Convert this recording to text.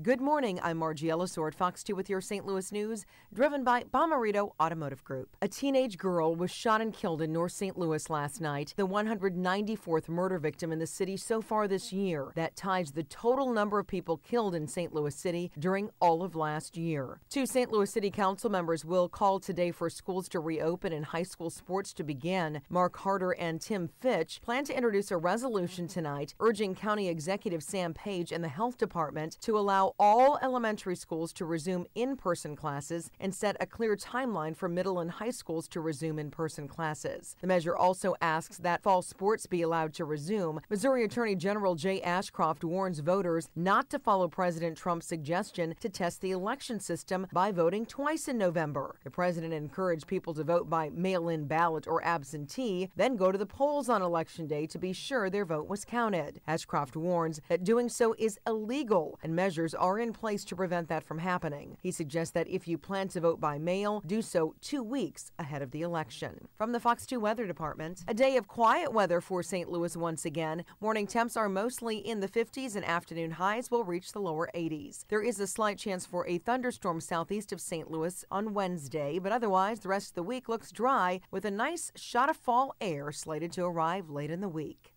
Good morning. I'm Margie Ellisor at Fox 2 with your St. Louis news, driven by Bomarito Automotive Group. A teenage girl was shot and killed in North St. Louis last night, the 194th murder victim in the city so far this year. That ties the total number of people killed in St. Louis City during all of last year. Two St. Louis City Council members will call today for schools to reopen and high school sports to begin. Mark Harder and Tim Fitch plan to introduce a resolution tonight urging County Executive Sam Page and the Health Department to all elementary schools to resume in person classes and set a clear timeline for middle and high schools to resume in person classes. The measure also asks that fall sports be allowed to resume. Missouri Attorney General Jay Ashcroft warns voters not to follow President Trump's suggestion to test the election system by voting twice in November. The president encouraged people to vote by mail in ballot or absentee, then go to the polls on election day to be sure their vote was counted. Ashcroft warns that doing so is illegal and measures are in place to prevent that from happening. He suggests that if you plan to vote by mail, do so two weeks ahead of the election. From the Fox 2 Weather Department, a day of quiet weather for St. Louis once again. Morning temps are mostly in the 50s and afternoon highs will reach the lower 80s. There is a slight chance for a thunderstorm southeast of St. Louis on Wednesday, but otherwise the rest of the week looks dry with a nice shot of fall air slated to arrive late in the week.